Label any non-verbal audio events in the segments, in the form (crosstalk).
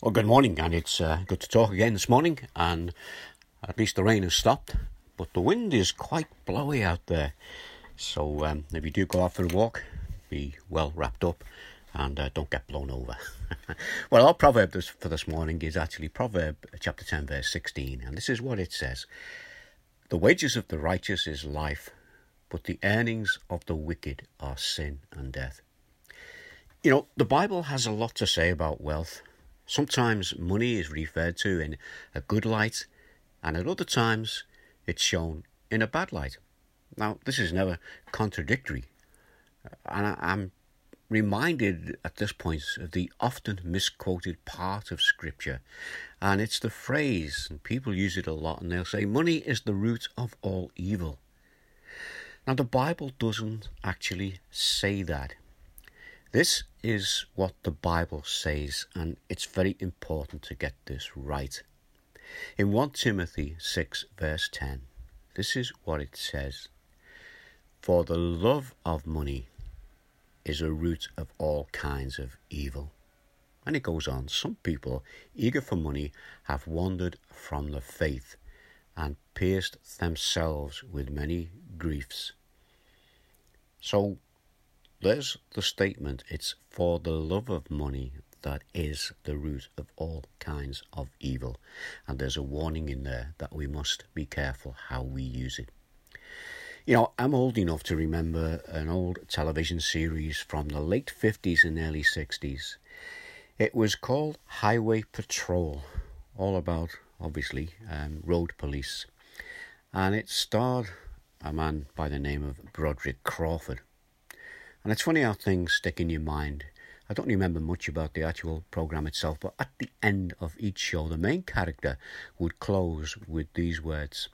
Well, good morning, and it's uh, good to talk again this morning. And at least the rain has stopped, but the wind is quite blowy out there. So um, if you do go out for a walk, be well wrapped up and uh, don't get blown over. (laughs) well, our proverb this, for this morning is actually Proverb chapter 10, verse 16, and this is what it says The wages of the righteous is life, but the earnings of the wicked are sin and death. You know, the Bible has a lot to say about wealth Sometimes money is referred to in a good light, and at other times it's shown in a bad light. Now, this is never contradictory, and I'm reminded at this point of the often misquoted part of Scripture, and it's the phrase, and people use it a lot, and they'll say, Money is the root of all evil. Now, the Bible doesn't actually say that. This is what the Bible says, and it's very important to get this right. In 1 Timothy 6, verse 10, this is what it says For the love of money is a root of all kinds of evil. And it goes on Some people, eager for money, have wandered from the faith and pierced themselves with many griefs. So, there's the statement it's for the love of money that is the root of all kinds of evil. And there's a warning in there that we must be careful how we use it. You know, I'm old enough to remember an old television series from the late 50s and early 60s. It was called Highway Patrol, all about, obviously, um, road police. And it starred a man by the name of Broderick Crawford. And it's funny how things stick in your mind. I don't remember much about the actual program itself, but at the end of each show, the main character would close with these words.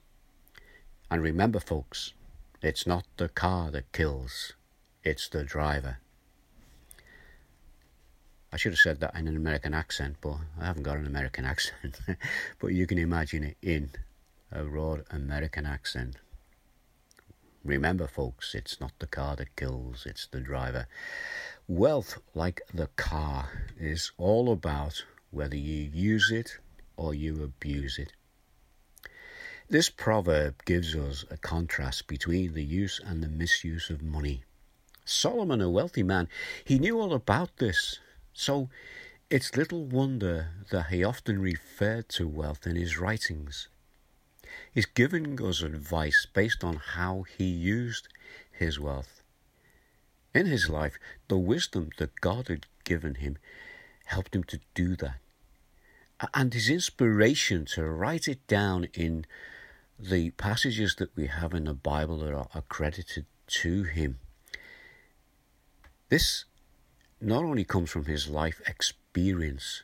And remember, folks, it's not the car that kills, it's the driver. I should have said that in an American accent, but I haven't got an American (laughs) accent. but you can imagine it in a raw American accent. Remember, folks, it's not the car that kills, it's the driver. Wealth, like the car, is all about whether you use it or you abuse it. This proverb gives us a contrast between the use and the misuse of money. Solomon, a wealthy man, he knew all about this, so it's little wonder that he often referred to wealth in his writings. He's giving us advice based on how he used his wealth. In his life, the wisdom that God had given him helped him to do that. And his inspiration to write it down in the passages that we have in the Bible that are accredited to him. This not only comes from his life experience,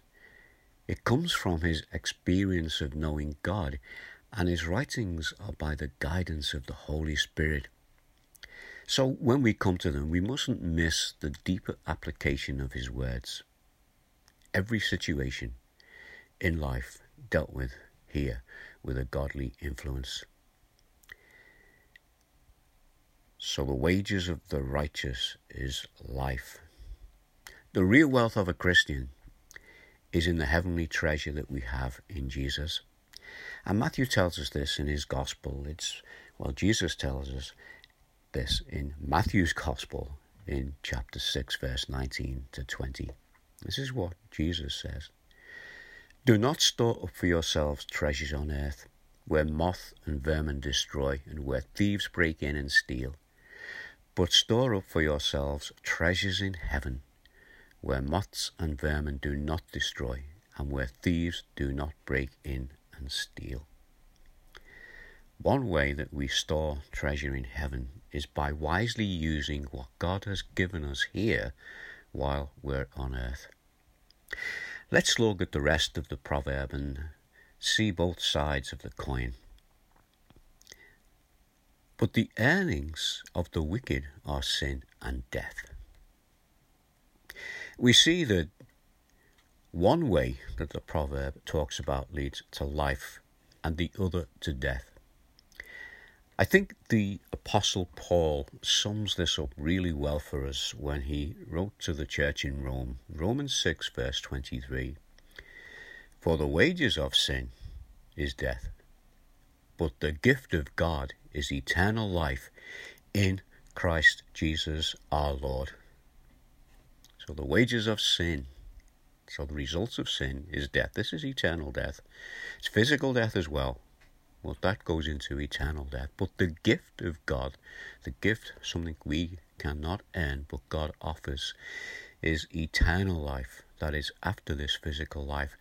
it comes from his experience of knowing God and his writings are by the guidance of the Holy Spirit. So when we come to them, we mustn't miss the deeper application of his words. Every situation in life dealt with here with a godly influence. So the wages of the righteous is life. The real wealth of a Christian is in the heavenly treasure that we have in Jesus. And Matthew tells us this in his gospel. It's, well, Jesus tells us this in Matthew's gospel in chapter 6, verse 19 to 20. This is what Jesus says Do not store up for yourselves treasures on earth, where moth and vermin destroy, and where thieves break in and steal. But store up for yourselves treasures in heaven, where moths and vermin do not destroy, and where thieves do not break in and steal. One way that we store treasure in heaven is by wisely using what God has given us here while we're on earth. Let's look at the rest of the proverb and see both sides of the coin. But the earnings of the wicked are sin and death. We see that one way that the proverb talks about leads to life and the other to death. I think the Apostle Paul sums this up really well for us when he wrote to the church in Rome, Romans 6, verse 23. For the wages of sin is death, but the gift of God is eternal life in Christ Jesus our Lord. So the wages of sin, so the results of sin is death. This is eternal death. It's physical death as well. Well, that goes into eternal death. But the gift of God, the gift, something we cannot earn, but God offers, is eternal life that is after this physical life.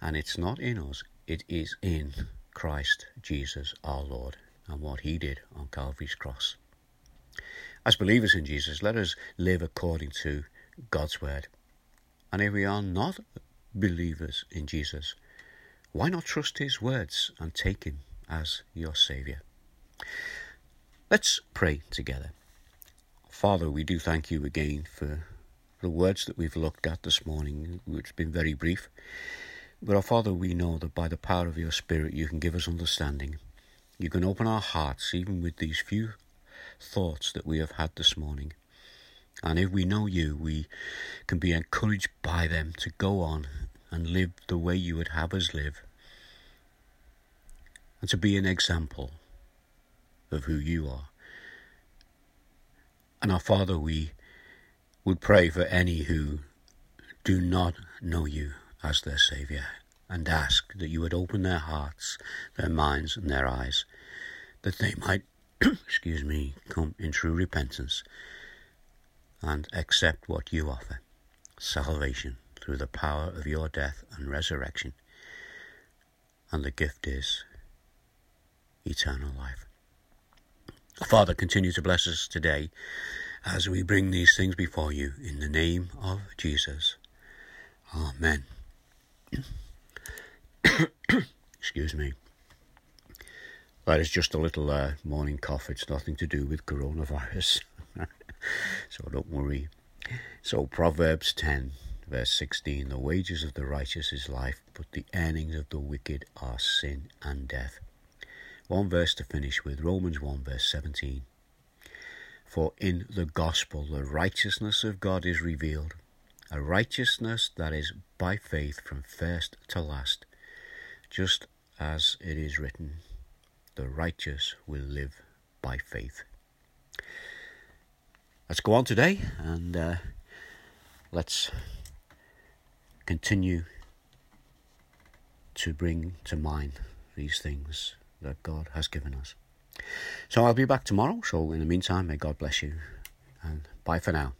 And it's not in us, it is in Christ Jesus our Lord and what he did on Calvary's cross. As believers in Jesus, let us live according to God's word. And if we are not believers in Jesus, why not trust his words and take him as your Saviour? Let's pray together. Father, we do thank you again for the words that we've looked at this morning, which have been very brief. But our Father, we know that by the power of your Spirit, you can give us understanding. You can open our hearts, even with these few thoughts that we have had this morning. And if we know you, we can be encouraged by them to go on and live the way you would have us live. And to be an example of who you are. And our Father, we would pray for any who do not know you as their Saviour and ask that you would open their hearts, their minds, and their eyes, that they might, (coughs) excuse me, come in true repentance and accept what you offer salvation through the power of your death and resurrection. And the gift is eternal life. Father, continue to bless us today as we bring these things before you in the name of Jesus. Amen. (coughs) Excuse me. That is just a little uh, morning cough. It's nothing to do with coronavirus. So don't worry. So, Proverbs 10, verse 16 The wages of the righteous is life, but the earnings of the wicked are sin and death. One verse to finish with Romans 1, verse 17. For in the gospel the righteousness of God is revealed, a righteousness that is by faith from first to last, just as it is written, the righteous will live by faith. Let's go on today and uh, let's continue to bring to mind these things that God has given us. So I'll be back tomorrow. So in the meantime, may God bless you and bye for now.